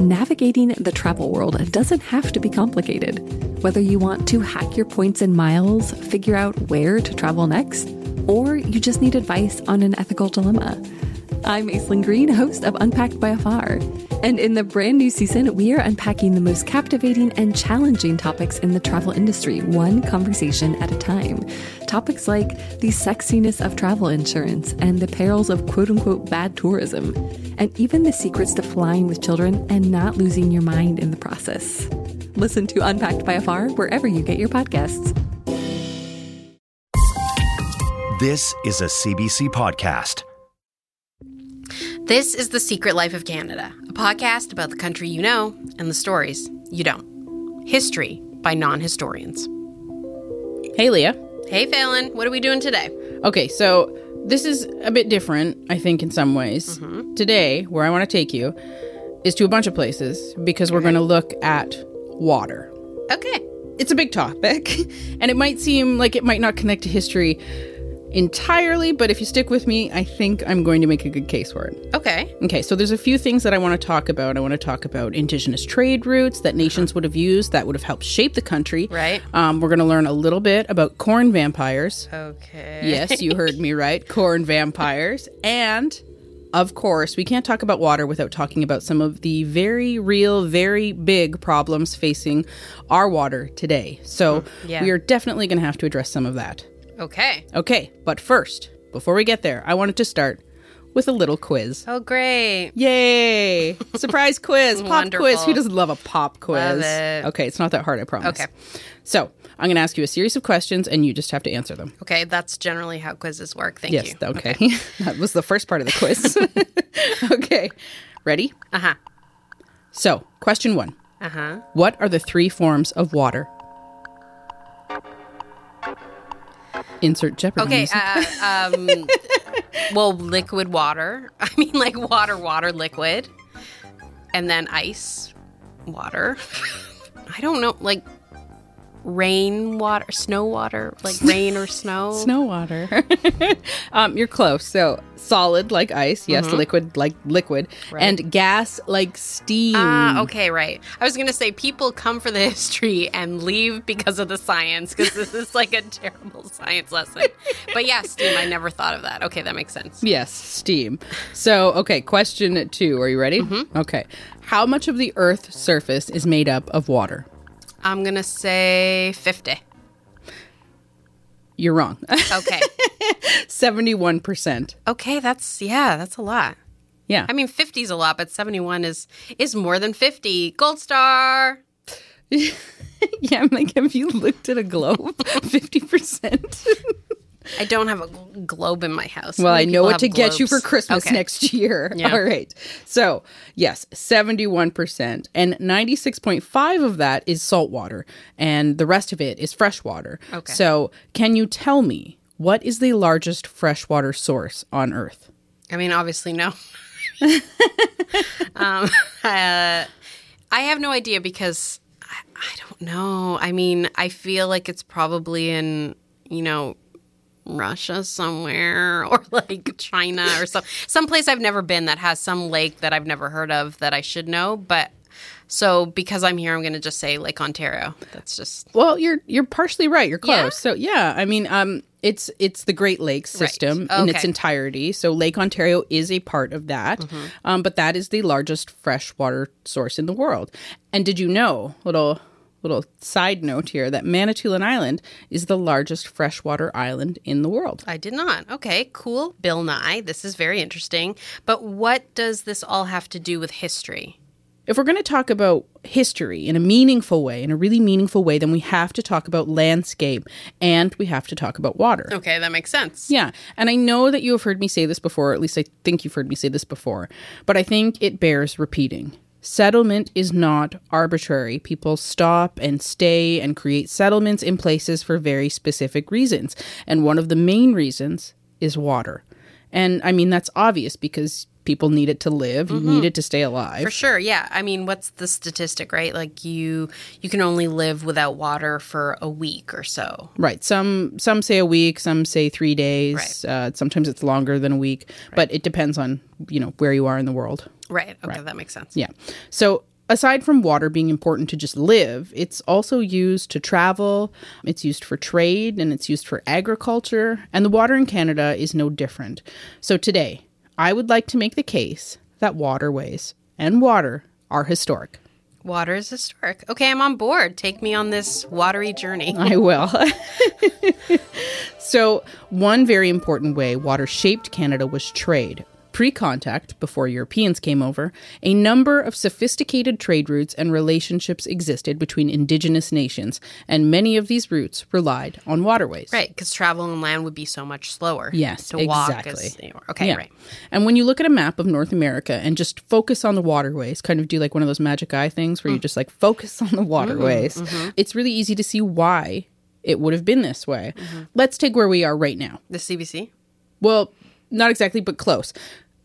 navigating the travel world doesn't have to be complicated. Whether you want to hack your points and miles, figure out where to travel next, or you just need advice on an ethical dilemma. I'm Aislinn Green, host of Unpacked by Afar. And in the brand new season, we are unpacking the most captivating and challenging topics in the travel industry, one conversation at a time. Topics like the sexiness of travel insurance and the perils of quote unquote bad tourism, and even the secrets to flying with children and not losing your mind in the process. Listen to Unpacked by Afar wherever you get your podcasts. This is a CBC podcast. This is The Secret Life of Canada, a podcast about the country you know and the stories you don't. History by non historians. Hey, Leah. Hey, Falen, what are we doing today? Okay, so this is a bit different, I think, in some ways. Mm-hmm. Today, where I want to take you is to a bunch of places because we're going to look at water. Okay. It's a big topic, and it might seem like it might not connect to history entirely, but if you stick with me, I think I'm going to make a good case for it. Okay. Okay, so there's a few things that I want to talk about. I want to talk about indigenous trade routes that nations would have used that would have helped shape the country. Right. Um, we're going to learn a little bit about corn vampires. Okay. Yes, you heard me right. Corn vampires. And of course, we can't talk about water without talking about some of the very real, very big problems facing our water today. So yeah. we are definitely going to have to address some of that. Okay. Okay, but first, before we get there, I wanted to start with a little quiz. Oh, great. Yay! Surprise quiz, pop Wonderful. quiz. Who doesn't love a pop quiz? Love it. Okay, it's not that hard, I promise. Okay. So I'm going to ask you a series of questions, and you just have to answer them. Okay, that's generally how quizzes work. Thank yes. you. Okay. that was the first part of the quiz. okay. Ready? Uh huh. So, question one. Uh huh. What are the three forms of water? Insert Jeopardy. Okay. Uh, um, well, liquid water. I mean, like water, water, liquid, and then ice, water. I don't know, like rain water, snow water, like rain or snow. Snow water. um, you're close. So solid like ice, yes. Liquid like liquid, Right. and gas like steam. Ah, okay, right. I was gonna say people come for the history and leave because of the science, because this is like a terrible science lesson. But yeah, steam. I never thought of that. Okay, that makes sense. Yes, steam. So, okay, question two. Are you ready? Mm-hmm. Okay. How much of the Earth's surface is made up of water? I'm gonna say fifty. You're wrong. Okay. 71%. okay, that's yeah, that's a lot. Yeah. I mean, 50 is a lot, but 71 is is more than 50. Gold star. yeah, I'm like, have you looked at a globe? 50%. I don't have a globe in my house. Well, I know what to have get you for? Christmas Okay. next year. Yeah. All right. So, yes, 71%. And 96.5 of that is salt water, and the rest of it is fresh water. Okay. So, can you tell me what is the largest freshwater source on Earth? I mean, obviously, no. um, uh, I have no idea because I, I don't know. I mean, I feel like it's probably in, you know, Russia somewhere or like China or some some place I've never been that has some lake that I've never heard of that I should know. But so because I'm here, I'm going to just say Lake Ontario. That's just Well, you're you're partially right. You're close. Yeah? So yeah, I mean, um, it's it's the Great Lakes system in its Okay. Mm-hmm. entirety. So Lake Ontario is a part of that, um, but that is the largest freshwater source in the world. And did you know, little little side note here, that Manitoulin Island is the largest freshwater island in the world? I did not. Okay, cool. Bill Nye. This is very interesting. But what does this all have to do with history? If we're going to talk about history in a meaningful way, in a really meaningful way, then we have to talk about landscape and we have to talk about water. Okay, that makes sense. Yeah. And I know that you have heard me say this before, at least I think you've heard me say this before, but I think it bears repeating. Settlement is not arbitrary. People stop and stay and create settlements in places for very specific reasons. And one of the main reasons is water. And I mean, that's obvious because people need it to live, you need it to stay alive. For sure, yeah. I mean, what's the statistic, right? Like you you can only live without water for a week or so. Right. Some some say a week, some say three days. Right. Uh, sometimes it's longer than a week, but it depends on you know where you are in the world. Right. Okay, that makes sense. Yeah. So aside from water being important to just live, it's also used to travel, it's used for trade, and it's used for agriculture. And the water in Canada is no different. So today, I would like to make the case that waterways and water are historic. Water is historic. Okay, I'm on board. Take me on this watery journey. I will. so, one very important way water shaped Canada was trade. Pre contact, before Europeans came over, a number of sophisticated trade routes and relationships existed between indigenous nations, and many of these routes relied on waterways. Right, because travel on land would be so much slower. Yes, to walk exactly. is okay. Yeah. Right. And when you look at a map of North America and just focus on the waterways, kind of do like one of those magic eye things where you mm. just like focus on the mm, waterways, mm-hmm. it's really easy to see why it would have been this way. Mm-hmm. Let's take where we are right now. The CBC. Well, not exactly, but close.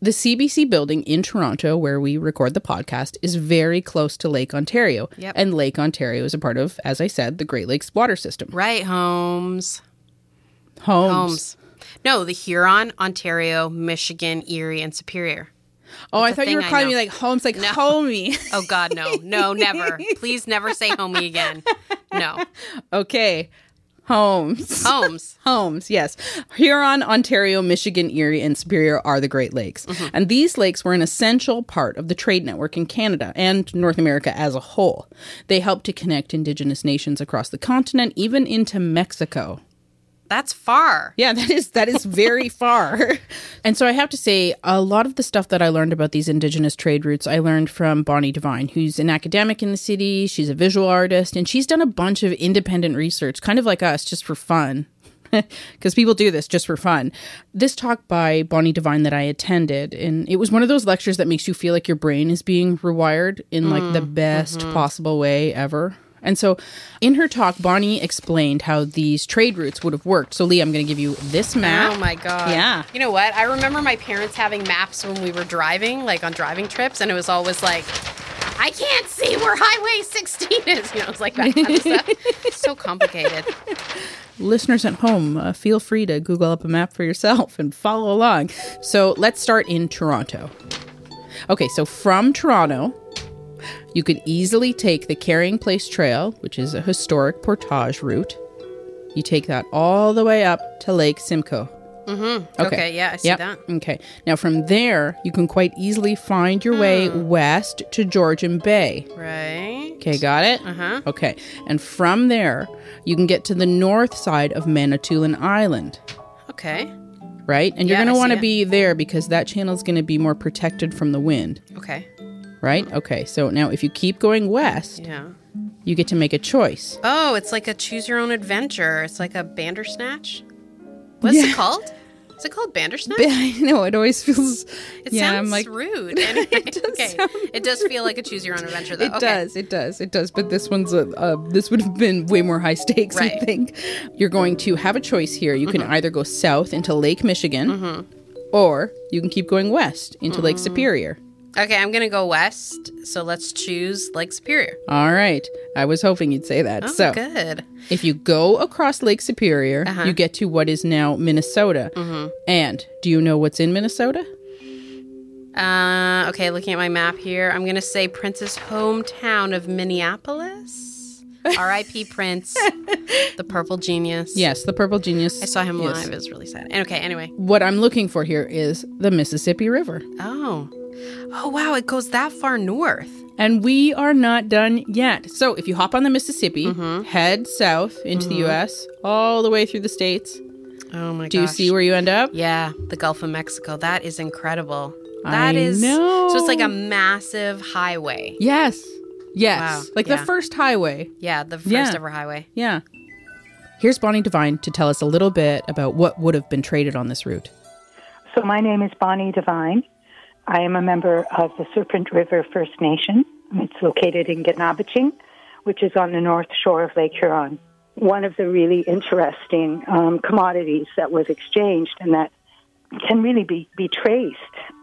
The CBC building in Toronto, where we record the podcast, is very close to Lake Ontario. Yep. And Lake Ontario is a part of, as I said, the Great Lakes water system. Right, Holmes. Homes. Holmes. No, the Huron, Ontario, Michigan, Erie, and Superior. Oh, I thought you were calling me like Holmes, like homie. Oh God, no, no, never. Please never say homie again. No, okay. Homes. Homes. Homes, yes. Huron, Ontario, Michigan, Erie, and Superior are the Great Lakes. Mm-hmm. And these lakes were an essential part of the trade network in Canada and North America as a whole. They helped to connect Indigenous nations across the continent, even into Mexico. That's far. Yeah, that is that is very far. And so I have to say a lot of the stuff that I learned about these indigenous trade routes I learned from Bonnie Devine, who's an academic in the city, she's a visual artist and she's done a bunch of independent research kind of like us just for fun. Because people do this just for fun. This talk by Bonnie Devine that I attended, and it was one of those lectures that makes you feel like your brain is being rewired in like the mm, best mm-hmm. possible way ever. And so in her talk, Bonnie explained how these trade routes would have worked. So, Lee, I'm going to give you this map. Oh my god. Yeah. You know what? I remember my parents having maps when we were driving, like on driving trips, and it was always like, I can't see where Highway 16 is. You know, it's like that kind of stuff. so complicated. Listeners at home, uh, feel free to Google up a map for yourself and follow along. So, let's start in Toronto. Okay, so from Toronto, you could easily take the Carrying Place Trail, which is a historic portage route. You take that all the way up to Lake Simcoe. Okay, yeah, I see Yep. that. Okay. Now from there, you can quite easily find your way Hmm. west to Georgian Bay. Right. Okay, got it? Uh-huh. Okay. And from there, you can get to the north side of Manitoulin Island, Okay. right? And you're going to want to be there because that channel is going to be more protected from the wind, Okay. Right? Okay. So now if you keep going west, Yeah. you get to make a choice. Oh, it's like a choose your own adventure. It's like a Bandersnatch. What's Yeah. it called? Is it called Bandersnatch? I know it always feels It yeah, sounds I'm like rude. Anyway, It does okay. It does feel like a choose your own adventure, though. It okay. does, it does, it does. But this one's a, uh, this would have been way more high stakes. I think you're going to have a choice here. You Mm-hmm. can either go south into Lake Michigan, or you can keep going west into Lake Mm-hmm. Superior. Okay, I'm gonna go west. So let's choose Lake Superior. All right, I was hoping you'd say that. Oh, so good. if you go across Lake Superior, Uh-huh. you get to what is now Minnesota. Mm-hmm. And do you know what's in Minnesota? Uh, okay, looking at my map here, I'm gonna say Prince's hometown of Minneapolis. R.I.P. Prince, the Purple Genius. Yes, the Purple Genius. I saw him Yes. live. It was really sad. And okay, anyway. What I'm looking for here is the Mississippi River. Oh, oh wow! It goes that far north. And we are not done yet. So if you hop on the Mississippi, Mm-hmm. head south into the US, all the way through the states, Oh my do you see where you end up? Yeah, the Gulf of Mexico. That is incredible. That I is know. so it's like a massive highway. Yes. Yes. Wow. Like Yeah. the first highway. Yeah, the first Yeah. ever highway. Yeah. Here's Bonnie Devine to tell us a little bit about what would have been traded on this route. So my name is Bonnie Devine. I am a member of the Serpent River First Nation. It's located in Genaabaajing, which is on the north shore of Lake Huron. One of the really interesting um, commodities that was exchanged and that can really be, be traced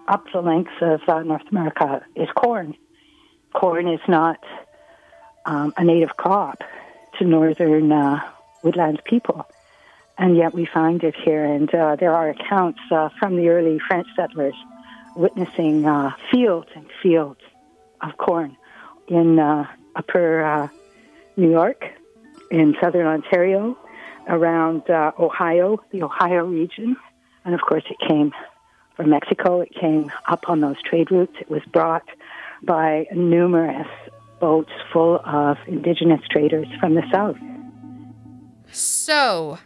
up the length of uh, North America is corn. Corn is not um, a native crop to northern uh, woodlands people and yet we find it here. And uh, there are accounts uh, from the early French settlers witnessing uh, fields and fields of corn in uh, upper uh, New York, in southern Ontario, around uh, Ohio, the Ohio region. And of course, it came from Mexico. It came up on those trade routes. It was brought by numerous boats full of indigenous traders from the south. So,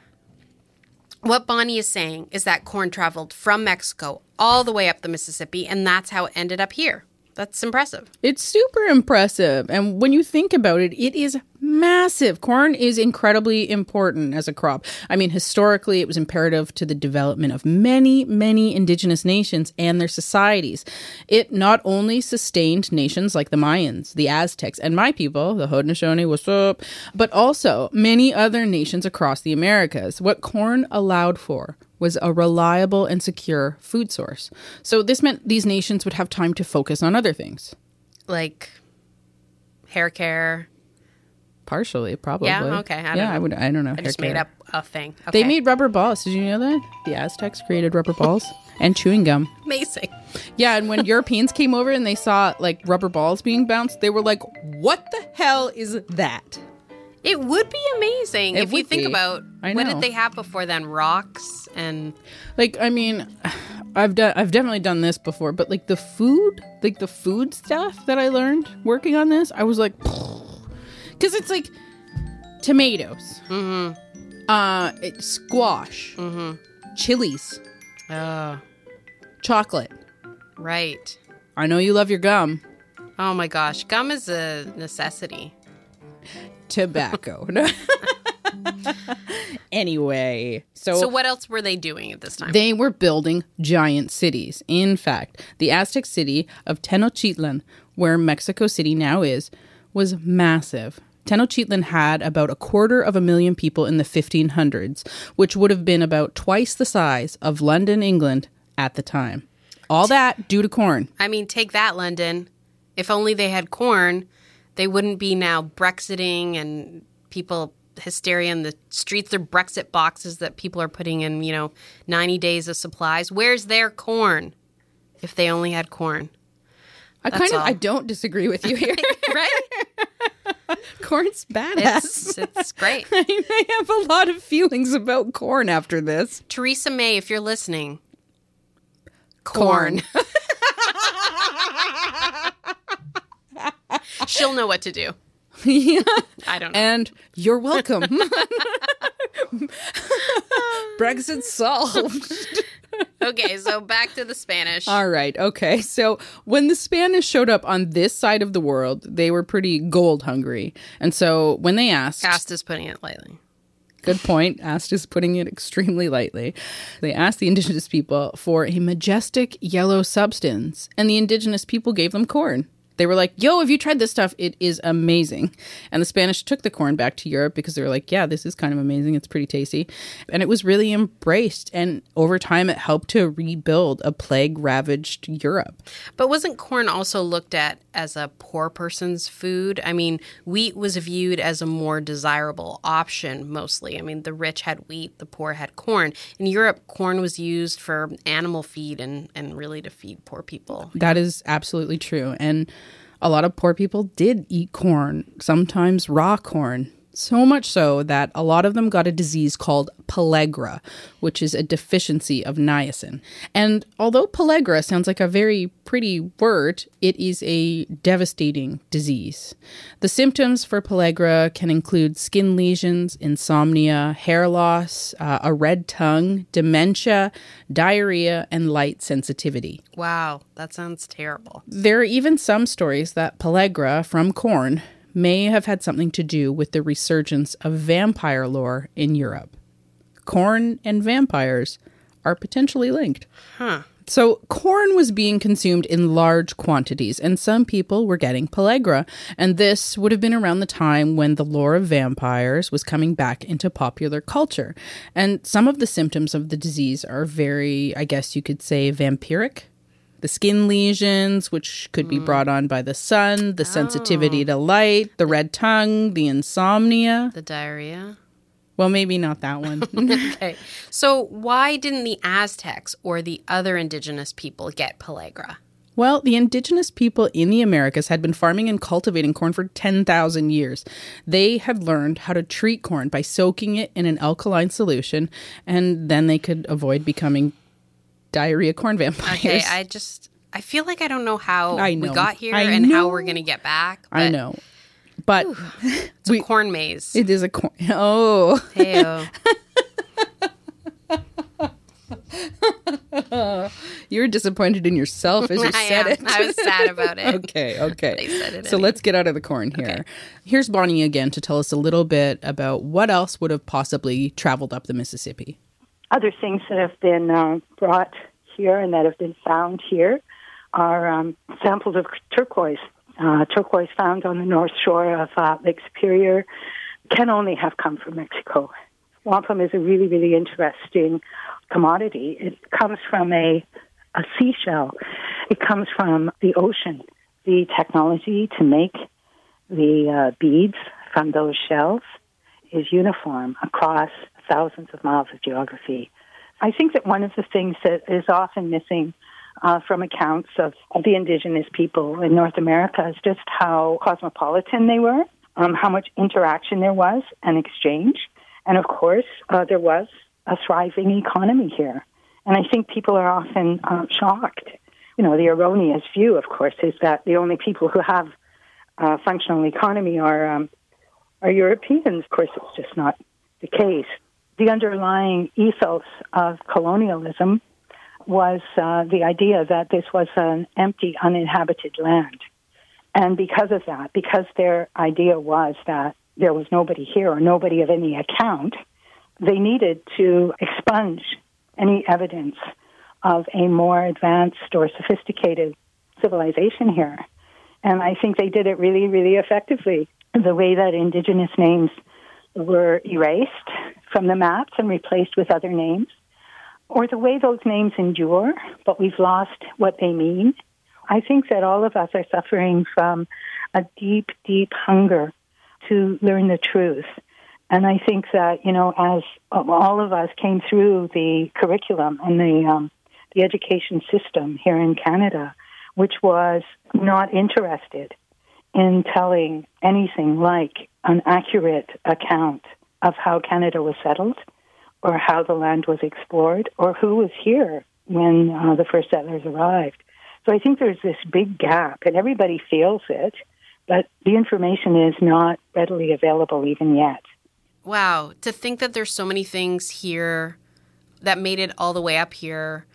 what Bonnie is saying is that corn traveled from Mexico all the way up the Mississippi, and that's how it ended up here. That's impressive. It's super impressive. And when you think about it, it is massive. Corn is incredibly important as a crop. I mean, historically, it was imperative to the development of many, many indigenous nations and their societies. It not only sustained nations like the Mayans, the Aztecs, and my people, the Haudenosaunee, what's up, but also many other nations across the Americas. What corn allowed for was a reliable and secure food source. So this meant these nations would have time to focus on other things. Like hair care. Partially, probably. Yeah, okay, I don't yeah, know. I would. I don't know. I just hair made up a thing. They made rubber balls. Did you know that the Aztecs created rubber balls and chewing gum? amazing. Yeah, and when Europeans came over and they saw like rubber balls being bounced, they were like, "What the hell is that?" It would be amazing It if you think be. about what did they have before then? Rocks and Like, I mean, I've done, I've definitely done this before, but like the food, like the food stuff that I learned working on this, I was like, because it's like tomatoes, uh, it's squash, chilies, oh, chocolate. right. I know you love your gum. Oh my gosh, gum is a necessity. Tobacco. anyway, so, So what else were they doing at this time? they were building giant cities. In fact, the Aztec city of Tenochtitlan, where Mexico City now is, was massive. Tenochtitlan had about a quarter of a million people in the 1500s, which would have been about twice the size of London, England at the time. All that due to corn. I mean, take that, London. If only they had corn, they wouldn't be now Brexiting and people hysteria in the streets. They're Brexit boxes that people are putting in, you know, 90 days of supplies. Where's their corn? If they only had corn. I kind of all. I don't disagree with you here. Right? Corn's badass. It's, it's great. I have a lot of feelings about corn after this. Theresa May, if you're listening, corn. She'll know what to do. yeah. I don't know. And you're welcome. Brexit solved. Okay, so back to the Spanish. All right. Okay. So when the Spanish showed up on this side of the world, they were pretty gold hungry. And so when they asked, Cast is putting it lightly. good point, asked is putting it extremely lightly. They asked the indigenous people for a majestic yellow substance, and the indigenous people gave them corn. They were like, yo, have you tried this stuff? It is amazing. And the Spanish took the corn back to Europe because they were like, yeah, this is kind of amazing. It's pretty tasty. And it was really embraced. And over time, it helped to rebuild a plague ravaged Europe. But wasn't corn also looked at as a poor person's food? I mean, wheat was viewed as a more desirable option mostly. I mean, the rich had wheat, the poor had corn. In Europe, corn was used for animal feed and, and really to feed poor people. That is absolutely true. And a lot of poor people did eat corn, sometimes raw corn. So much so that a lot of them got a disease called pellagra, which is a deficiency of niacin. And although pellagra sounds like a very pretty word, it is a devastating disease. The symptoms for pellagra can include skin lesions, insomnia, hair loss, uh, a red tongue, dementia, diarrhea, and light sensitivity. Wow, that sounds terrible. There are even some stories that pellagra from corn may have had something to do with the resurgence of vampire lore in Europe. Corn and vampires are potentially linked. Huh. So, corn was being consumed in large quantities, and some people were getting pellagra. And this would have been around the time when the lore of vampires was coming back into popular culture. And some of the symptoms of the disease are very, I guess you could say, vampiric. The skin lesions, which could be brought on by the sun, the sensitivity to oh. light, the red tongue, the insomnia. The diarrhea? Well, maybe not that one. Okay. So why didn't the Aztecs or the other indigenous people get pellagra? well, the indigenous people in the Americas had been farming and cultivating corn for 10,000 years. They had learned how to treat corn by soaking it in an alkaline solution, and then they could avoid becoming diarrhea corn vampires. Okay, I just I feel like I don't know how I we got here I and how we're gonna get back. I know. But It's a corn maze. it is a corn. Oh. Heyo. You're disappointed in yourself as you I said am. it. I was sad about it. okay, okay. It so anyway. let's get out of the corn here. Here's Bonnie again to tell us a little bit about what else would have possibly traveled up the Mississippi. Other things that have been uh, brought here and that have been found here are um, samples of turquoise. Uh, turquoise found on the north shore of uh, Lake Superior can only have come from Mexico. Wampum is a really, really interesting commodity. It comes from a, a seashell. It comes from the ocean. The technology to make the uh, beads from those shells is uniform across thousands of miles of geography. I think that one of the things that is often missing uh, from accounts of, the indigenous people in North America is just how cosmopolitan they were, um, how much interaction there was and exchange. And of course, uh, there was a thriving economy here. And I think people are often um, shocked. You know, the erroneous view, of course, is that the only people who have uh, functional economy are um, are Europeans. Of course, it's just not the case. The underlying ethos of colonialism was uh, the idea that this was an empty, uninhabited land. And because of that, because their idea was that there was nobody here or nobody of any account, they needed to expunge any evidence of a more advanced or sophisticated civilization here. And I think they did it really, really effectively. The way that indigenous names were erased from the maps and replaced with other names, or the way those names endure, but we've lost what they mean. I think that all of us are suffering from a deep, deep hunger to learn the truth. And I think that, you know, as all of us came through the curriculum and the, um, the education system here in Canada, which was not interested in telling anything like an accurate account of how Canada was settled or how the land was explored or who was here when uh, the first settlers arrived. So I think there's this big gap, and everybody feels it, but the information is not readily available even yet. Wow, to think that there's so many things here that made it all the way up here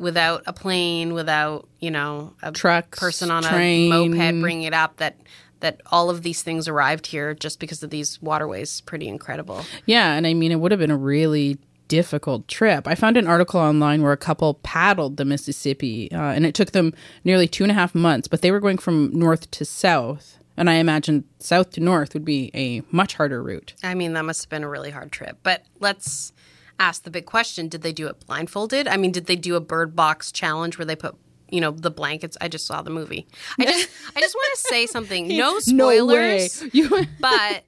without a plane, without, you know, a Trucks, person on train. a moped bringing it up that that all of these things arrived here just because of these waterways pretty incredible. Yeah, and I mean, it would have been a really difficult trip. I found an article online where a couple paddled the Mississippi, uh, and it took them nearly two and a half months, but they were going from north to south. And I imagine south to north would be a much harder route. I mean, that must have been a really hard trip. But let's ask the big question did they do it blindfolded? I mean, did they do a bird box challenge where they put you know the blankets i just saw the movie i just i just want to say something no spoilers No way. But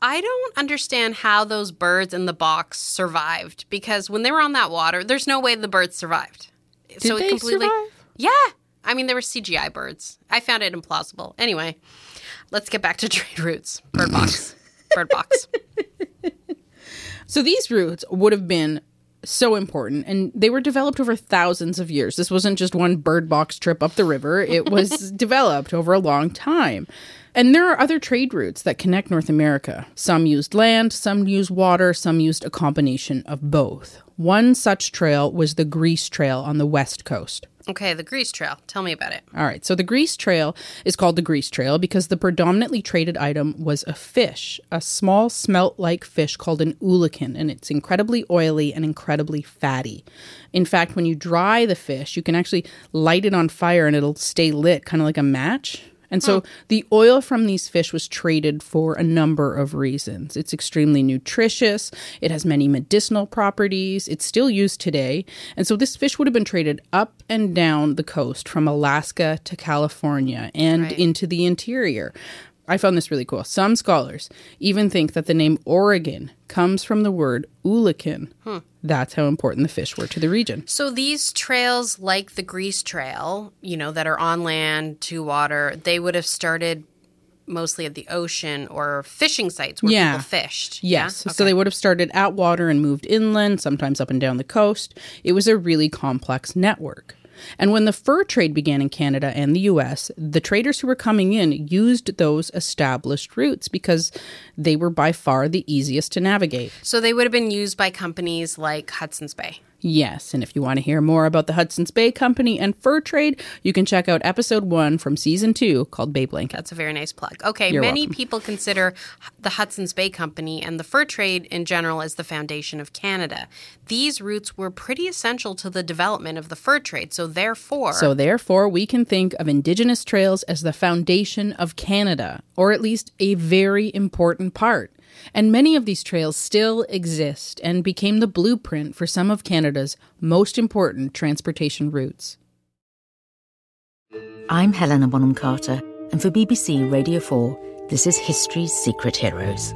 I don't understand how those birds in the box survived because when they were on that water, there's no way the birds survived. Did they survive? Yeah. I mean, there were CGI birds. I found it implausible. Anyway, let's get back to trade routes. Bird box. bird box. So these routes would have been so important and they were developed over thousands of years. This wasn't just one bird box trip up the river, it was developed over a long time. And there are other trade routes that connect North America. Some used land, some used water, some used a combination of both. One such trail was the Grease Trail on the west coast. Okay, the Grease Trail. Tell me about it. All right. So the Grease Trail is called the Grease Trail because the predominantly traded item was a fish, a small smelt like fish called an oolakan, and it's incredibly oily and incredibly fatty. In fact, when you dry the fish, you can actually light it on fire and it'll stay lit, kind of like a match. And so hmm. the oil from these fish was traded for a number of reasons. It's extremely nutritious, it has many medicinal properties, it's still used today. And so this fish would have been traded up and down the coast from Alaska to California and Right. into the interior. I found this really cool. Some scholars even think that the name Oregon comes from the word ulikin. Hmm. That's how important the fish were to the region. So these trails, like the Grease Trail, you know, that are on land to water, they would have started mostly at the ocean or fishing sites where Yeah. people fished. Yes. Yeah? So they would have started at water and moved inland, sometimes up and down the coast. It was a really complex network. And when the fur trade began in Canada and the US, the traders who were coming in used those established routes because they were by far the easiest to navigate. So they would have been used by companies like Hudson's Bay. Yes, and if you want to hear more about the Hudson's Bay Company and fur trade, you can check out episode one from season two called Bay Blanket. That's a very nice plug. Okay, You're many welcome. people consider the Hudson's Bay Company and the fur trade in general as the foundation of Canada. These routes were pretty essential to the development of the fur trade, so therefore, So, therefore, we can think of Indigenous trails as the foundation of Canada, or at least a very important part. And many of these trails still exist and became the blueprint for some of Canada's most important transportation routes. I'm Helena Bonham Carter, and for BBC Radio 4, this is History's Secret Heroes,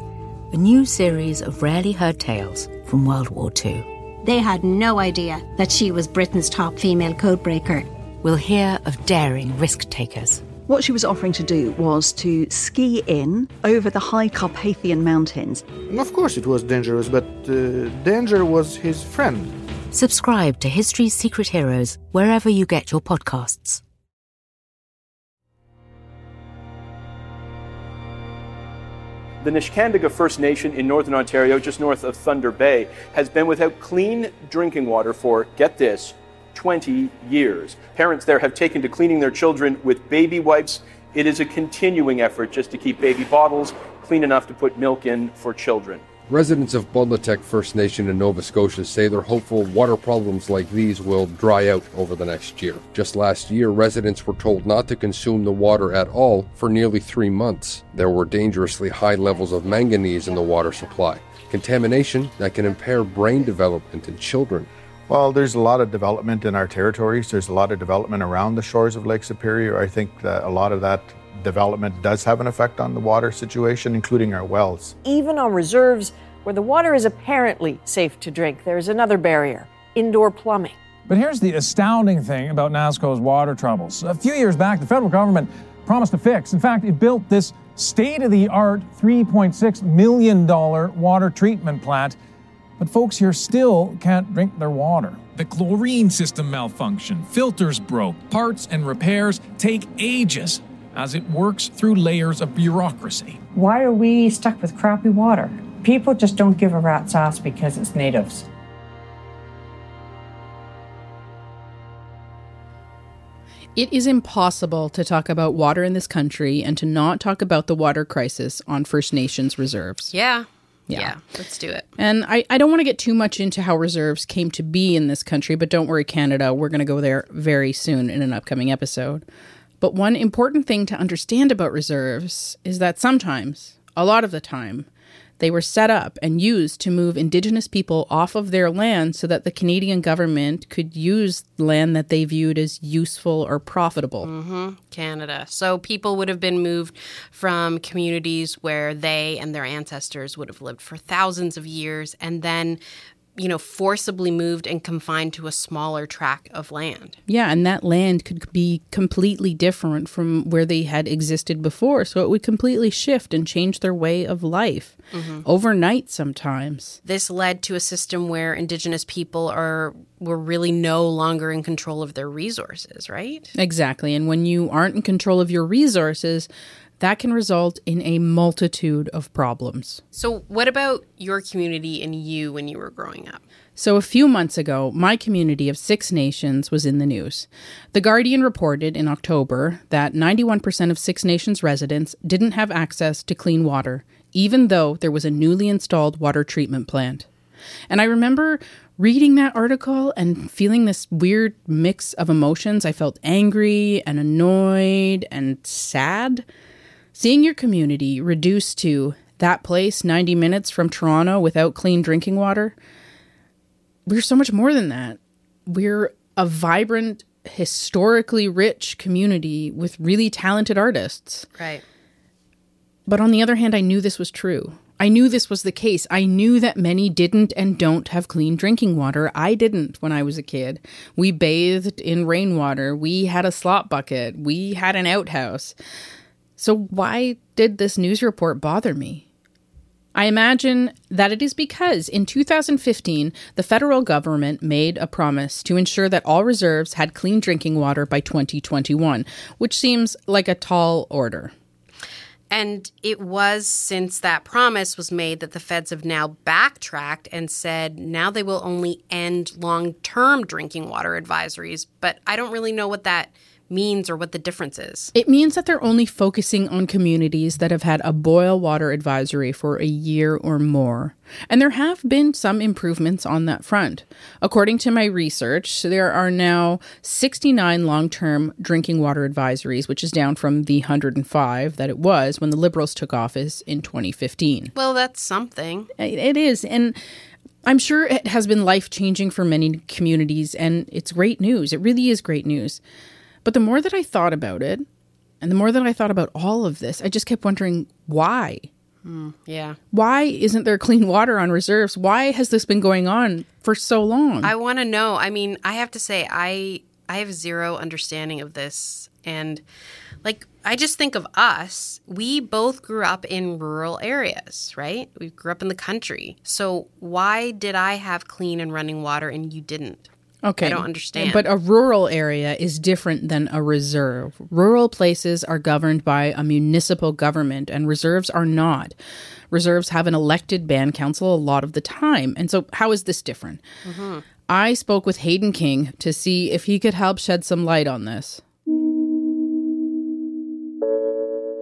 a new series of rarely heard tales from World War II. They had no idea that she was Britain's top female codebreaker. We'll hear of daring risk takers, What she was offering to do was to ski in over the high Carpathian Mountains. Of course, it was dangerous, but uh, danger was his friend. Subscribe to History's Secret Heroes wherever you get your podcasts. The Neskantaga First Nation in northern Ontario, just north of Thunder Bay, has been without clean drinking water for, get this, 20 years. Parents there have taken to cleaning their children with baby wipes. It is a continuing effort just to keep baby bottles clean enough to put milk in for children. Residents of Potlotek First Nation in Nova Scotia say they're hopeful water problems like these will dry out over the next year. Just last year, residents were told not to consume the water at all for nearly three months. There were dangerously high levels of manganese in the water supply, contamination that can impair brain development in children. Well, there's a lot of development in our territories. There's a lot of development around the shores of Lake Superior. I think that a lot of that development does have an effect on the water situation, including our wells. Even on reserves where the water is apparently safe to drink, there is another barrier indoor plumbing. But here's the astounding thing about NASCO's water troubles. A few years back, the federal government promised to fix. In fact, it built this state of the art $3.6 million water treatment plant. But folks here still can't drink their water. The chlorine system malfunctioned, filters broke, parts and repairs take ages as it works through layers of bureaucracy. Why are we stuck with crappy water? People just don't give a rat's ass because it's natives. It is impossible to talk about water in this country and to not talk about the water crisis on First Nations reserves. yeah, Yeah. yeah, let's do it. And I, I don't want to get too much into how reserves came to be in this country, but don't worry, Canada. We're going to go there very soon in an upcoming episode. But one important thing to understand about reserves is that sometimes, a lot of the time, they were set up and used to move Indigenous people off of their land so that the Canadian government could use land that they viewed as useful or profitable. hmm Canada. So people would have been moved from communities where they and their ancestors would have lived for thousands of years and then, you know, forcibly moved and confined to a smaller tract of land. Yeah, and that land could be completely different from where they had existed before. So it would completely shift and change their way of life Mhm. overnight sometimes. This led to a system where indigenous people are were really no longer in control of their resources, right? Exactly. And when you aren't in control of your resources, that can result in a multitude of problems. So what about your community and you when you were growing up? So, a few months ago, my community of Six Nations was in the news. The Guardian reported in October that 91% of Six Nations residents didn't have access to clean water, even though there was a newly installed water treatment plant. And I remember reading that article and feeling this weird mix of emotions. I felt angry and annoyed and sad. Seeing your community reduced to that place 90 minutes from Toronto without clean drinking water we're so much more than that. We're a vibrant, historically rich community with really talented artists. Right. But on the other hand, I knew this was true. I knew this was the case. I knew that many didn't and don't have clean drinking water. I didn't when I was a kid. We bathed in rainwater. We had a slop bucket. We had an outhouse. So why did this news report bother me? I imagine that it is because in 2015, the federal government made a promise to ensure that all reserves had clean drinking water by 2021, which seems like a tall order. And it was since that promise was made that the feds have now backtracked and said now they will only end long term drinking water advisories. But I don't really know what that means or what the difference is. It means that they're only focusing on communities that have had a boil water advisory for a year or more. And there have been some improvements on that front. According to my research, there are now 69 long term drinking water advisories, which is down from the 105 that it was when the Liberals took office in 2015. Well, that's something. It is. And I'm sure it has been life changing for many communities, and it's great news. It really is great news. But the more that I thought about it, and the more that I thought about all of this, I just kept wondering why. Mm, yeah. Why isn't there clean water on reserves? Why has this been going on for so long? I want to know. I mean, I have to say I I have zero understanding of this and like I just think of us. We both grew up in rural areas, right? We grew up in the country. So why did I have clean and running water and you didn't? Okay. I don't understand. But a rural area is different than a reserve. Rural places are governed by a municipal government, and reserves are not. Reserves have an elected band council a lot of the time. And so, how is this different? Mm-hmm. I spoke with Hayden King to see if he could help shed some light on this.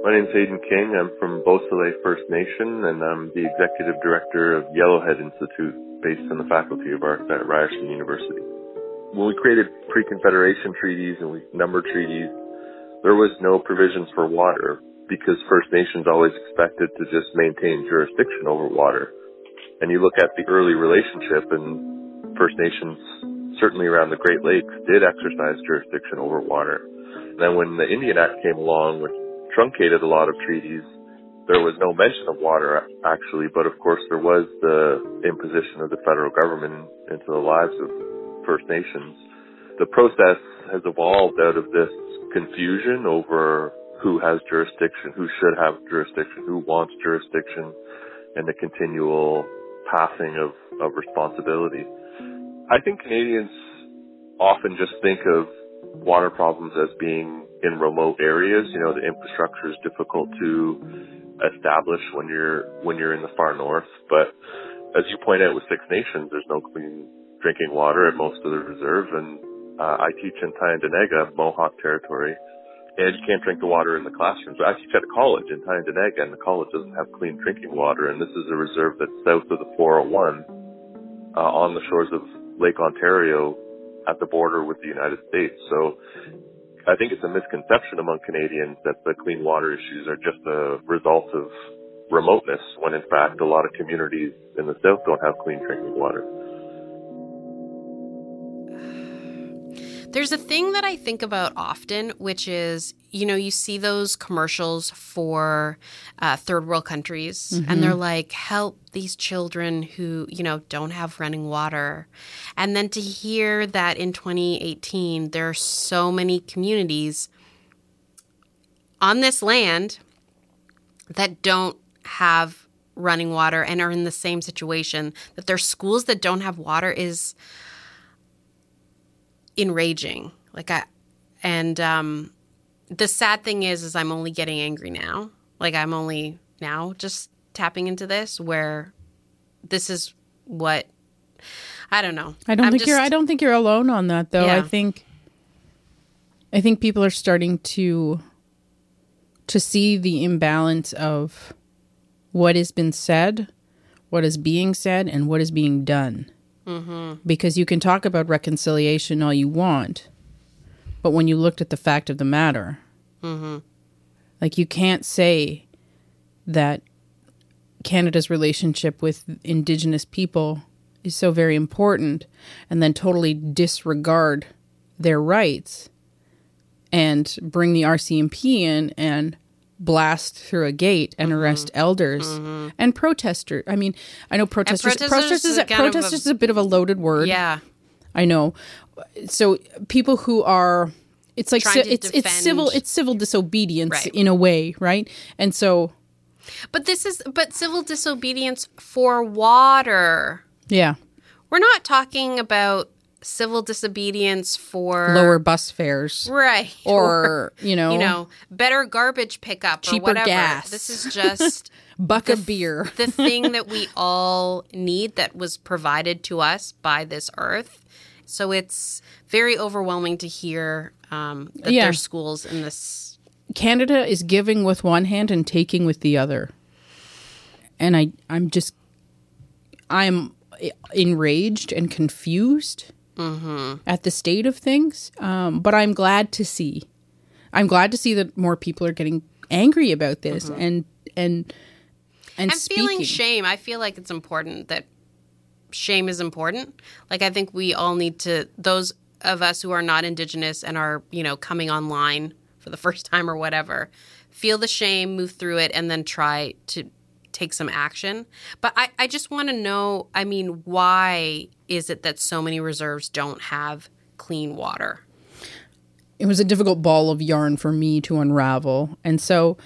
My name's Hayden King. I'm from Beausoleil First Nation, and I'm the executive director of Yellowhead Institute, based on the Faculty of Arts at Ryerson University when we created pre-confederation treaties and we numbered treaties, there was no provisions for water because First Nations always expected to just maintain jurisdiction over water. And you look at the early relationship and First Nations, certainly around the Great Lakes, did exercise jurisdiction over water. And then when the Indian Act came along, which truncated a lot of treaties, there was no mention of water actually, but of course there was the imposition of the federal government into the lives of First Nations. The process has evolved out of this confusion over who has jurisdiction, who should have jurisdiction, who wants jurisdiction, and the continual passing of, of responsibility. I think Canadians often just think of water problems as being in remote areas. You know, the infrastructure is difficult to establish when you're when you're in the far north. But as you point out with Six Nations, there's no clean drinking water at most of the reserve. And uh, I teach in Tyendinaga, Mohawk territory, and you can't drink the water in the classrooms. I teach at a college in Tyendinaga, and the college doesn't have clean drinking water. And this is a reserve that's south of the 401 uh, on the shores of Lake Ontario at the border with the United States. So I think it's a misconception among Canadians that the clean water issues are just a result of remoteness, when in fact a lot of communities in the south don't have clean drinking water. There's a thing that I think about often, which is, you know, you see those commercials for uh, third world countries, Mm-hmm. and they're like, help these children who, you know, don't have running water. And then to hear that in 2018, there are so many communities on this land that don't have running water and are in the same situation, that there's schools that don't have water is enraging. Like I and um the sad thing is is I'm only getting angry now. Like I'm only now just tapping into this where this is what I don't know. I don't I'm think you're I don't think you're alone on that though. I think I think people are starting to to see the imbalance of what has been said, what is being said and what is being done. Mhm. Because you can talk about reconciliation all you want, but when you looked at the fact of the matter, Mhm. like you can't say that Canada's relationship with indigenous people is so very important and then totally disregard their rights and bring the RCMP in and blast through a gate and mm-hmm. arrest elders mm-hmm. and protesters. I mean, I know protesters. protesters Protesters. is kind of a- is a bit of a loaded word. Yeah. I know. So people who are, it's like ci- it's it's civil it's civil disobedience Right. in a way, right? And so But this is but civil disobedience for water. yeah, We're not talking about civil disobedience for lower bus fares, right Or, you know, you know better garbage pickup cheaper or whatever. gas. This is just buck of beer. the thing that we all need that was provided to us by this earth. So it's very overwhelming to hear um, that Yeah. there's schools in this. Canada is giving with one hand and taking with the other. And I I'm just I'm enraged and confused at the state of things. Um, but I'm glad to see. I'm glad to see that more people are getting angry about this and and and I'm feeling shame. I feel like it's important that shame is important. Like I think we all need to those of us who are not indigenous and are, you know, coming online for the first time or whatever, feel the shame, move through it and then try to take some action. But I, I just want to know, I mean, why is it that so many reserves don't have clean water? it was a difficult ball of yarn for me to unravel. And so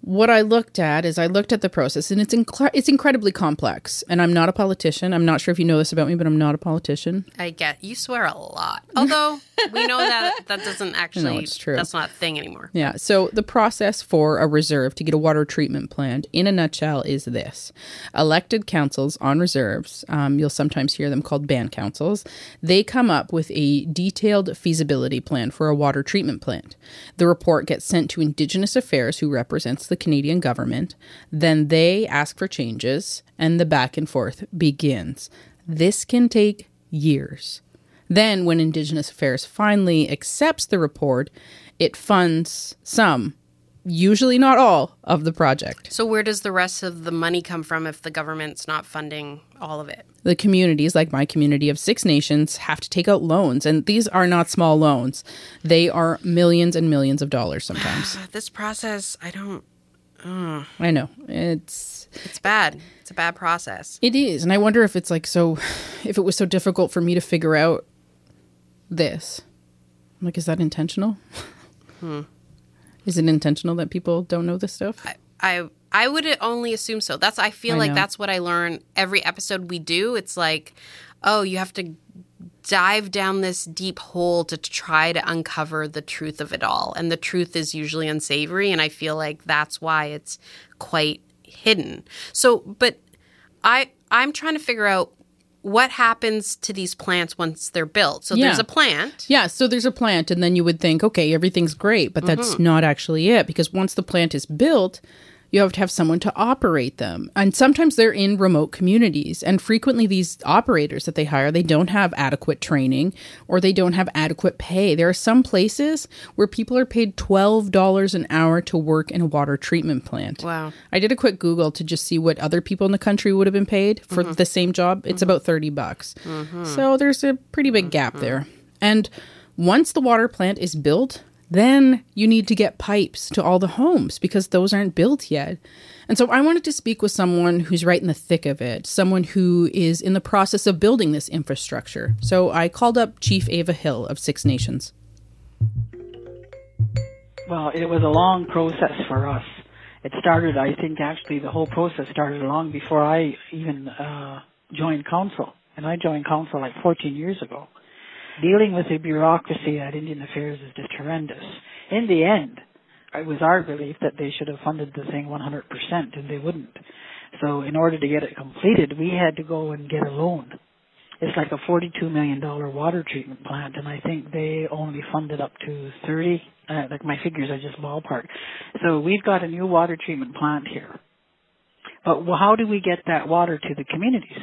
what I looked at is I looked at the process and it's incre- it's incredibly complex. And I'm not a politician. I'm not sure if you know this about me, but I'm not a politician. I get you swear a lot. Although we know that that doesn't actually no, it's true. that's not a thing anymore. Yeah. So the process for a reserve to get a water treatment plant, in a nutshell, is this: elected councils on reserves. Um, you'll sometimes hear them called band councils. They come up with a detailed feasibility plan for a water treatment plant. The report gets sent to Indigenous Affairs, who represents the Canadian government. Then they ask for changes, and the back and forth begins. This can take years. Then, when Indigenous Affairs finally accepts the report, it funds some, usually not all, of the project. So where does the rest of the money come from if the government's not funding all of it? The communities, like my community of Six Nations, have to take out loans, and these are not small loans. They are millions and millions of dollars sometimes. This process, I don't. Uh, I know. It's it's bad. It's a bad process. It is, and I wonder if it's like so if it was so difficult for me to figure out this. Like is that intentional? Hmm. Is it intentional that people don't know this stuff? I I would only assume so. That's I feel I like that's what I learn every episode we do. It's like, oh, you have to dive down this deep hole to try to uncover the truth of it all. And the truth is usually unsavory and I feel like that's why it's quite hidden. So, but I I'm trying to figure out what happens to these plants once they're built. So there's a plant. Yeah, so there's a plant, and then you would think, okay, everything's great, but that's Mhm. not actually it because once the plant is built, you have to have someone to operate them. And sometimes they're in remote communities, and frequently these operators that they hire, they don't have adequate training or they don't have adequate pay. There are some places where people are paid $12 an hour to work in a water treatment plant. Wow. I did a quick Google to just see what other people in the country would have been paid for Mhm. the same job. It's about 30 bucks. Mhm. So there's a pretty big gap there. And once the water plant is built, then you need to get pipes to all the homes because those aren't built yet. And so I wanted to speak with someone who's right in the thick of it, someone who is in the process of building this infrastructure. So I called up Chief Ava Hill of Six Nations. Well, it was a long process for us. It started, I think, actually, the whole process started long before I even uh, joined council. And I joined council like 14 years ago. Dealing with the bureaucracy at Indian Affairs is just horrendous. In the end, it was our belief that they should have funded the thing 100%, and they wouldn't. So in order to get it completed, we had to go and get a loan. It's like a $42 million water treatment plant, and I think they only funded up to 30. Uh, like my figures are just ballpark. So we've got a new water treatment plant here. But how do we get that water to the communities?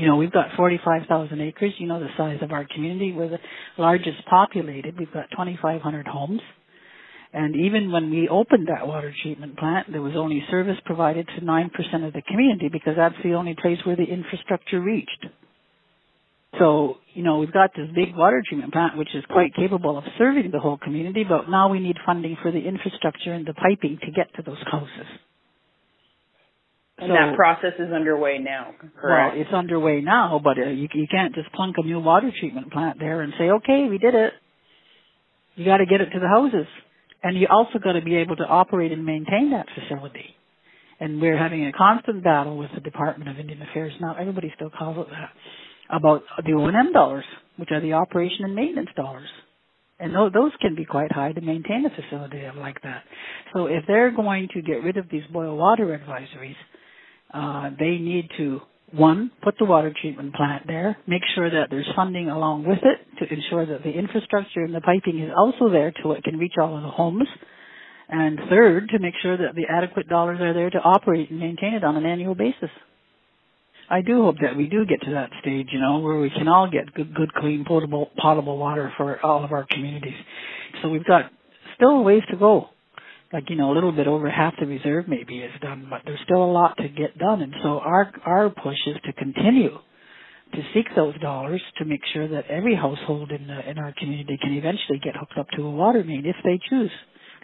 You know, we've got 45,000 acres. You know the size of our community. We're the largest populated. We've got 2,500 homes. And even when we opened that water treatment plant, there was only service provided to 9% of the community because that's the only place where the infrastructure reached. So, you know, we've got this big water treatment plant which is quite capable of serving the whole community, but now we need funding for the infrastructure and the piping to get to those houses. And So- that process is underway now, correct? Well, it's underway now, but uh, you, you can't just plunk a new water treatment plant there and say, okay, we did it. You got to get it to the houses. And you also got to be able to operate and maintain that facility. And we're having a constant battle with the Department of Indian Affairs now. Everybody still calls it that about the O&M dollars, which are the operation and maintenance dollars. And those, those can be quite high to maintain a facility like that. So if they're going to get rid of these boil water advisories, uh, they need to one put the water treatment plant there, make sure that there's funding along with it to ensure that the infrastructure and the piping is also there till it can reach all of the homes. And third, to make sure that the adequate dollars are there to operate and maintain it on an annual basis. I do hope that we do get to that stage, you know, where we can all get good, good, clean, potable, potable water for all of our communities. So we've got still a ways to go. Like, you know, a little bit over half the reserve maybe is done, but there's still a lot to get done. And so our, our push is to continue to seek those dollars to make sure that every household in, the, in our community can eventually get hooked up to a water main if they choose.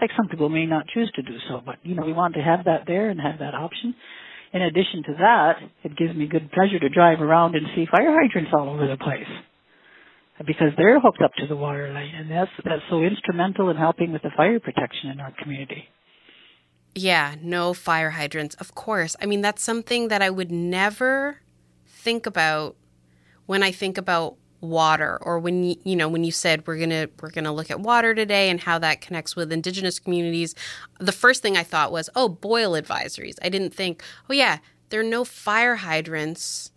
Like some people may not choose to do so, but you know, we want to have that there and have that option. In addition to that, it gives me good pleasure to drive around and see fire hydrants all over the place because they're hooked up to the water line, and that's that's so instrumental in helping with the fire protection in our community. Yeah, no fire hydrants. Of course. I mean, that's something that I would never think about when I think about water or when you, you know when you said we're going to we're going to look at water today and how that connects with indigenous communities. The first thing I thought was, "Oh, boil advisories." I didn't think, "Oh yeah, there are no fire hydrants."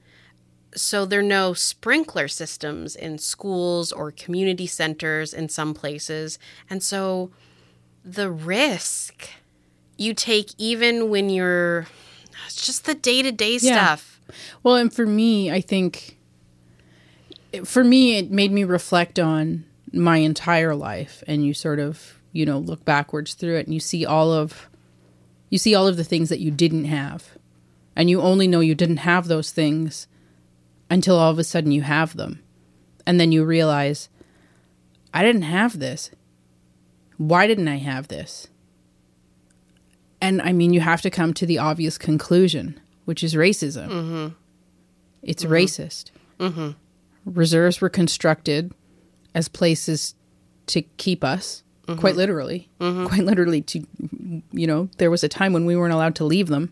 So there are no sprinkler systems in schools or community centers in some places. And so the risk you take even when you're it's just the day-to-day stuff. Well, and for me, I think for me it made me reflect on my entire life and you sort of, you know, look backwards through it and you see all of you see all of the things that you didn't have. And you only know you didn't have those things until all of a sudden you have them. And then you realize I didn't have this. Why didn't I have this? And I mean, you have to come to the obvious conclusion, which is racism. Mm-hmm. It's Mhm. racist. Mm-hmm. Reserves were constructed as places to keep us, Mhm. quite literally. Mhm. Quite literally, to, you know, there was a time when we weren't allowed to leave them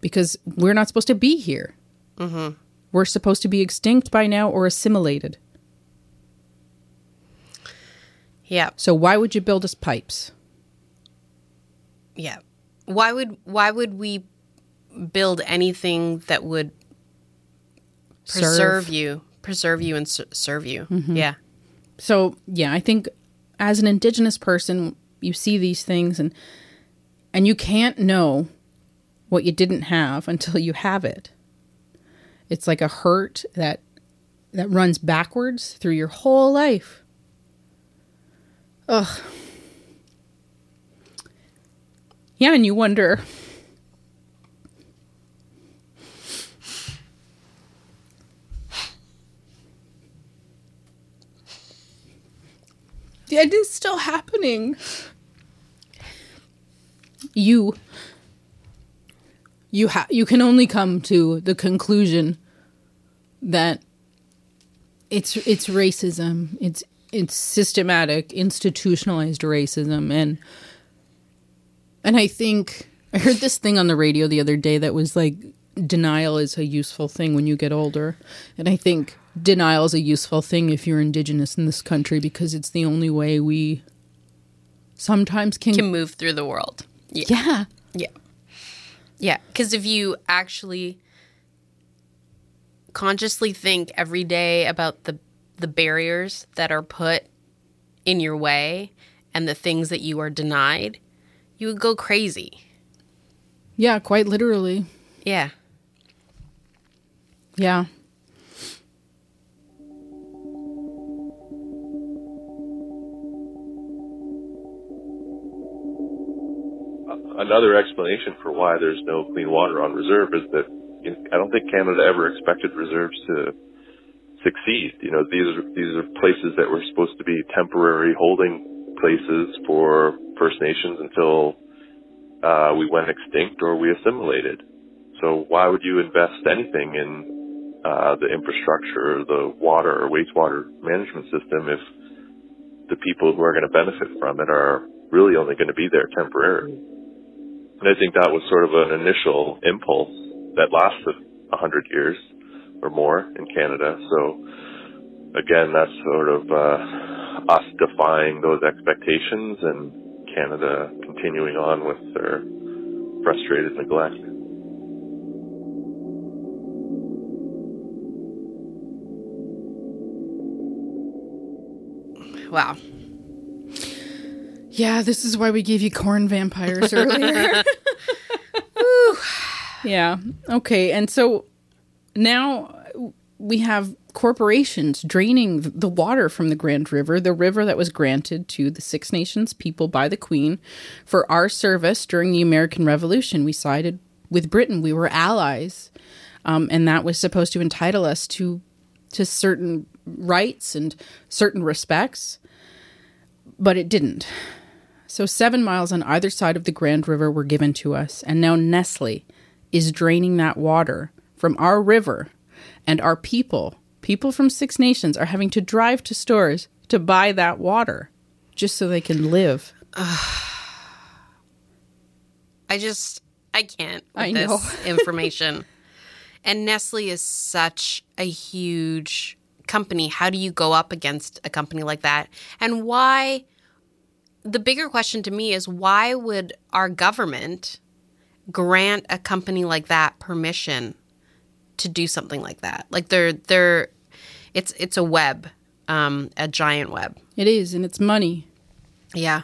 because we're not supposed to be here. Mm-hmm. We're supposed to be extinct by now or assimilated. Yeah. So why would you build us pipes? Yeah. Why would why would we build anything that would preserve Serve. you, preserve you and s- serve you? Mhm. Yeah. So, yeah, I think as an indigenous person, you see these things and and you can't know what you didn't have until you have it. It's like a hurt that that runs backwards through your whole life. Ugh. Yeah, and you wonder It is still happening. You you ha- you can only come to the conclusion that it's it's racism. It's it's systematic, institutionalized racism and and I think I heard this thing on the radio the other day that was like denial is a useful thing when you get older. And I think denial is a useful thing if you're indigenous in this country because it's the only way we sometimes can, Can move through the world. Yeah. Yeah. Yeah, because if you actually consciously think every day about the the barriers that are put in your way and the things that you are denied, you would go crazy. Yeah, quite literally. Yeah. Yeah. Another explanation for why there's no clean water on reserve is that you know, I don't think Canada ever expected reserves to succeed. You know, these are these are places that were supposed to be temporary holding places for First Nations until uh, we went extinct or we assimilated. So why would you invest anything in uh, the infrastructure, the water or wastewater management system if the people who are going to benefit from it are really only going to be there temporarily? And I think that was sort of an initial impulse that lasted a hundred years or more in Canada. So again, that's sort of uh, us defying those expectations and Canada continuing on with their frustrated neglect. Wow. Yeah, this is why we gave you corn vampires earlier. yeah. Okay. And so now we have corporations draining the water from the Grand River, the river that was granted to the Six Nations people by the Queen for our service during the American Revolution. We sided with Britain. We were allies. Um, and that was supposed to entitle us to to certain rights and certain respects, but it didn't. So, seven miles on either side of the Grand River were given to us, and now Nestle is draining that water from our river, and our people, people from Six Nations, are having to drive to stores to buy that water just so they can live. I just I can't with I know. this information. and Nestle is such a huge company. How do you go up against a company like that? And why the bigger question to me is why would our government grant a company like that permission to do something like that? Like they're they're it's it's a web, um, a giant web. It is, and it's money. Yeah.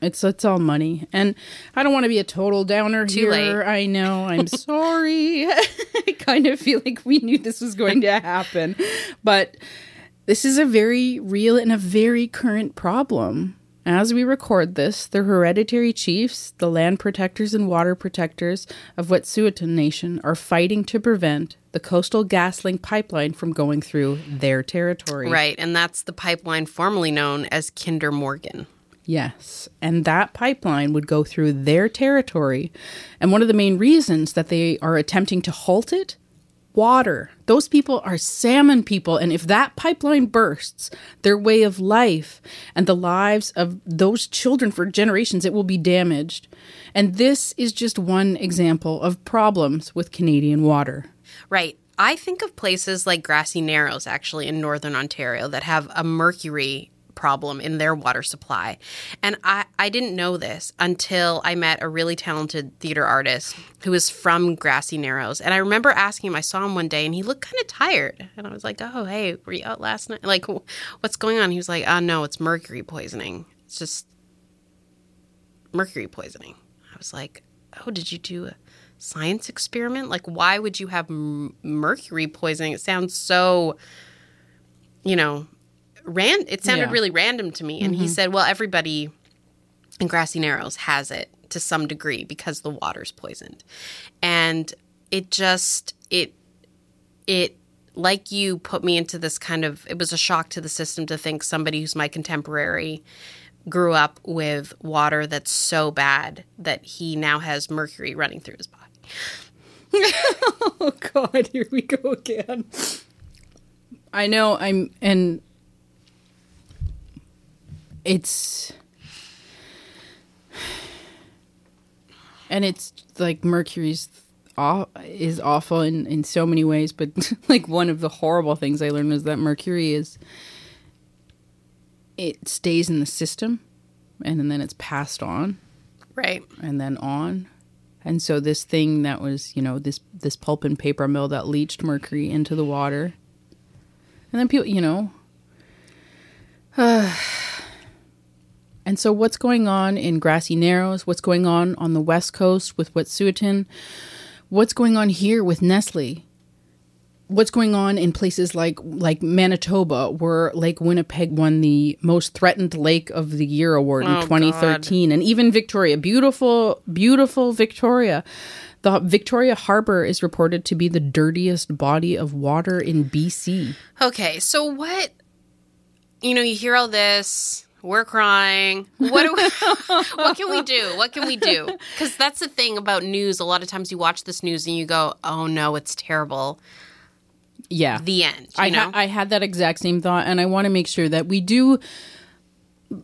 It's it's all money, and I don't want to be a total downer Too here. late. I know. I'm sorry. I kind of feel like we knew this was going to happen, but this is a very real and a very current problem. As we record this, the hereditary chiefs, the land protectors and water protectors of Wet'suwet'en Nation are fighting to prevent the coastal GasLink pipeline from going through their territory. Right, and that's the pipeline formerly known as Kinder Morgan. Yes. And that pipeline would go through their territory. And one of the main reasons that they are attempting to halt it water. Those people are salmon people. And if that pipeline bursts, their way of life and the lives of those children for generations, it will be damaged. And this is just one example of problems with Canadian water. Right. I think of places like Grassy Narrows, actually, in northern Ontario, that have a mercury problem in their water supply. And I, I didn't know this until I met a really talented theater artist who was from Grassy Narrows. And I remember asking him, I saw him one day and he looked kind of tired. And I was like, oh, hey, were you out last night? Like, what's going on? He was like, oh, no, it's mercury poisoning. It's just mercury poisoning. I was like, oh, did you do a science experiment? Like, why would you have m- mercury poisoning? It sounds so, you know, ran. It sounded Yeah. really random to me. And he Mhm. said, well, everybody in Grassy Narrows has it to some degree because the water's poisoned, and it just it it like you put me into this kind of it was a shock to the system to think somebody who's my contemporary grew up with water that's so bad that he now has mercury running through his body. oh god, here we go again. I know I'm and it's and it's like mercury's aw- is awful in in so many ways but like one of the horrible things i learned is that mercury is it stays in the system and then it's passed on. Right. and then on. And so this thing that was you know this this pulp and paper mill that leached mercury into the water. And then people you know and so what's going on in grassy narrows what's going on on the west coast with wet'suwet'en what's going on here with nestle what's going on in places like like Manitoba, where Lake Winnipeg won the most threatened lake of the year award Oh, in 2013, and even Victoria, beautiful, beautiful Victoria, The Victoria Harbor is reported to be the dirtiest body of water in BC. Okay, so what? You know, you hear all this. We're crying. What do we, what can we do? What can we do? Because that's the thing about news. A lot of times you watch this news and you go, "Oh no, it's terrible." Yeah. The end. You I, know? ha- I had that exact same thought, and I want to make sure that we do.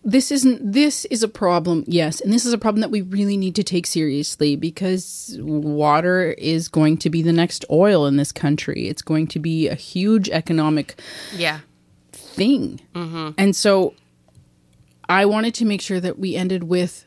This isn't. This is a problem, yes, and this is a problem that we really need to take seriously because water is going to be the next oil in this country. It's going to be a huge economic yeah. thing, Mm-hmm. and so I wanted to make sure that we ended with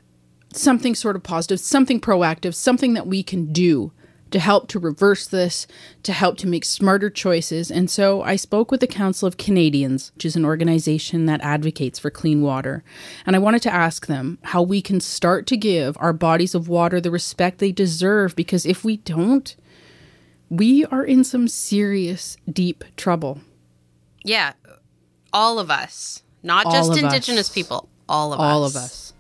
something sort of positive, something proactive, something that we can do to help to reverse this, to help to make smarter choices. And so I spoke with the Council of Canadians, which is an organization that advocates for clean water. And I wanted to ask them how we can start to give our bodies of water the respect they deserve, because if we don't, we are in some serious, deep trouble. Yeah. All of us, not All just of us. Indigenous people. All of All us. of us.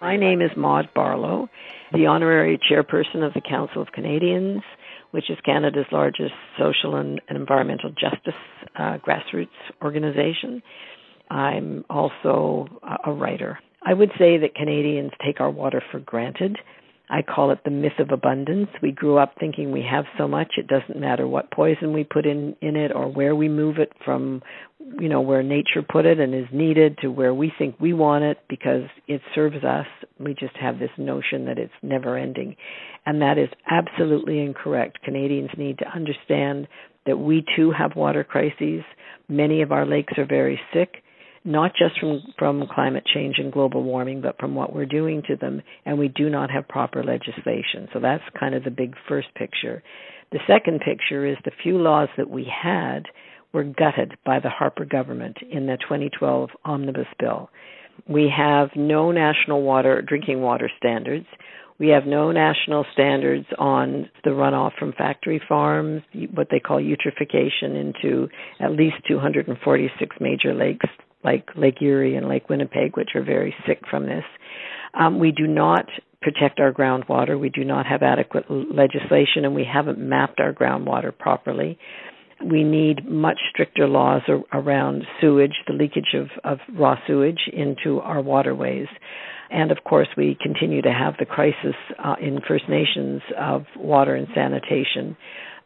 My name is Maude Barlow, the honorary chairperson of the Council of Canadians, which is Canada's largest social and, and environmental justice uh, grassroots organization. I'm also a, a writer. I would say that Canadians take our water for granted. I call it the myth of abundance. We grew up thinking we have so much it doesn't matter what poison we put in in it or where we move it from you know where nature put it and is needed to where we think we want it because it serves us. We just have this notion that it's never ending. And that is absolutely incorrect. Canadians need to understand that we too have water crises. Many of our lakes are very sick not just from from climate change and global warming, but from what we're doing to them, and we do not have proper legislation. So that's kind of the big first picture. The second picture is the few laws that we had were gutted by the Harper government in the 2012 omnibus bill. We have no national water drinking water standards. We have no national standards on the runoff from factory farms, what they call eutrophication into at least 246 major lakes like Lake Erie and Lake Winnipeg, which are very sick from this. Um, we do not protect our groundwater. We do not have adequate legislation, and we haven't mapped our groundwater properly. We need much stricter laws ar- around sewage, the leakage of, of raw sewage into our waterways. And of course, we continue to have the crisis uh, in First Nations of water and sanitation.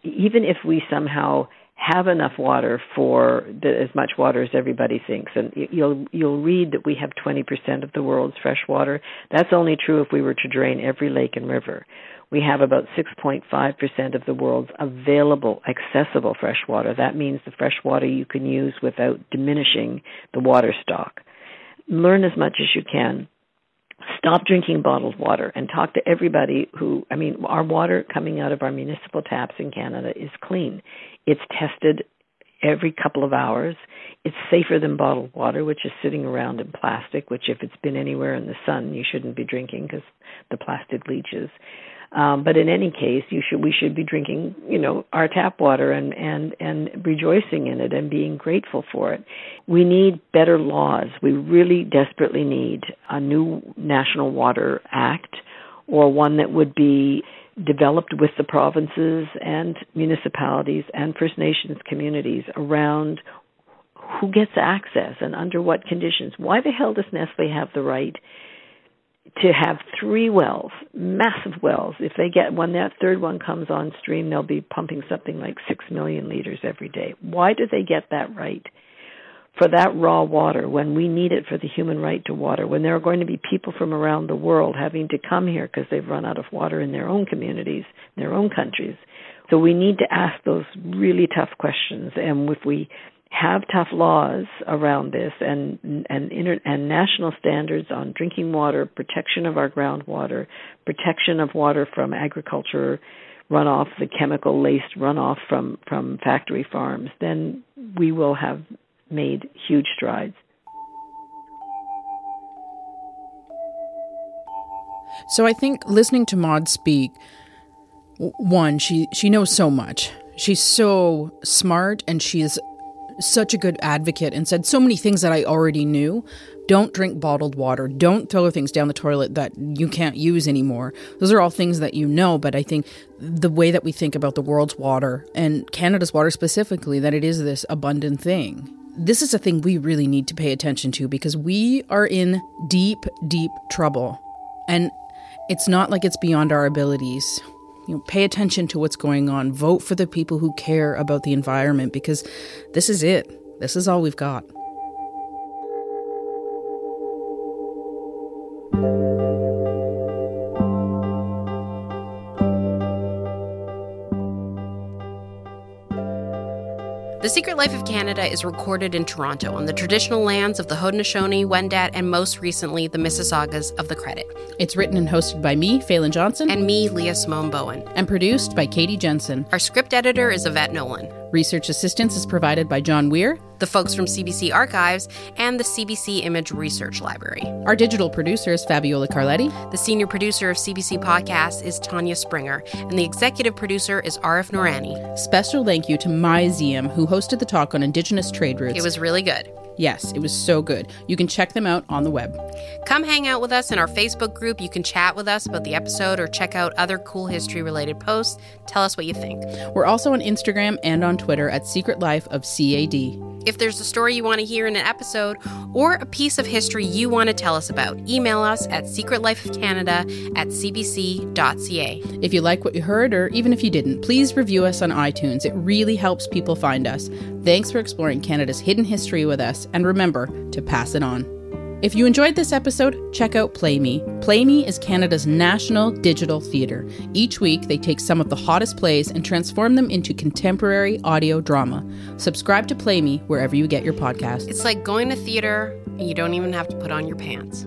Even if we somehow have enough water for the, as much water as everybody thinks. And you'll you'll read that we have 20% of the world's fresh water. That's only true if we were to drain every lake and river. We have about 6.5% of the world's available, accessible fresh water. That means the fresh water you can use without diminishing the water stock. Learn as much as you can stop drinking bottled water and talk to everybody who i mean our water coming out of our municipal taps in canada is clean it's tested every couple of hours it's safer than bottled water which is sitting around in plastic which if it's been anywhere in the sun you shouldn't be drinking because the plastic leaches um, but in any case, you should we should be drinking, you know, our tap water and and and rejoicing in it and being grateful for it. We need better laws. We really desperately need a new national water act or one that would be developed with the provinces and municipalities and First Nations communities around who gets access and under what conditions. Why the hell does Nestle have the right to have three wells, massive wells. If they get when that third one comes on stream, they'll be pumping something like six million liters every day. Why do they get that right? For that raw water, when we need it for the human right to water, when there are going to be people from around the world having to come here because they've run out of water in their own communities, their own countries. So we need to ask those really tough questions. And if we have tough laws around this and and inter, and national standards on drinking water, protection of our groundwater, protection of water from agriculture runoff, the chemical laced runoff from from factory farms, then we will have made huge strides. So I think listening to Maude speak, one, she she knows so much. She's so smart and she is such a good advocate and said so many things that I already knew. Don't drink bottled water. Don't throw things down the toilet that you can't use anymore. Those are all things that you know, but I think the way that we think about the world's water and Canada's water specifically, that it is this abundant thing. This is a thing we really need to pay attention to because we are in deep, deep trouble. And it's not like it's beyond our abilities. You know, pay attention to what's going on. Vote for the people who care about the environment because this is it. This is all we've got. The Secret Life of Canada is recorded in Toronto on the traditional lands of the Haudenosaunee, Wendat, and most recently the Mississaugas of the Credit. It's written and hosted by me, Falen Johnson. And me, Leah Simone Bowen. And produced by Katie Jensen. Our script editor is Yvette Nolan. Research assistance is provided by John Weir, the folks from CBC Archives, and the CBC Image Research Library. Our digital producer is Fabiola Carletti. The senior producer of CBC Podcasts is Tanya Springer, and the executive producer is Arif Noorani. Special thank you to Myseum, who hosted the talk on Indigenous trade routes. It was really good. Yes, it was so good. You can check them out on the web. Come hang out with us in our Facebook group. You can chat with us about the episode or check out other cool history related posts. Tell us what you think. We're also on Instagram and on Twitter at Secret Life of CAD. If there's a story you want to hear in an episode or a piece of history you want to tell us about, email us at secretlifeofcanada at cbc.ca. If you like what you heard, or even if you didn't, please review us on iTunes. It really helps people find us. Thanks for exploring Canada's hidden history with us, and remember to pass it on. If you enjoyed this episode, check out Play Me. Play Me is Canada's national digital theatre. Each week, they take some of the hottest plays and transform them into contemporary audio drama. Subscribe to Play Me wherever you get your podcast. It's like going to theater and you don't even have to put on your pants.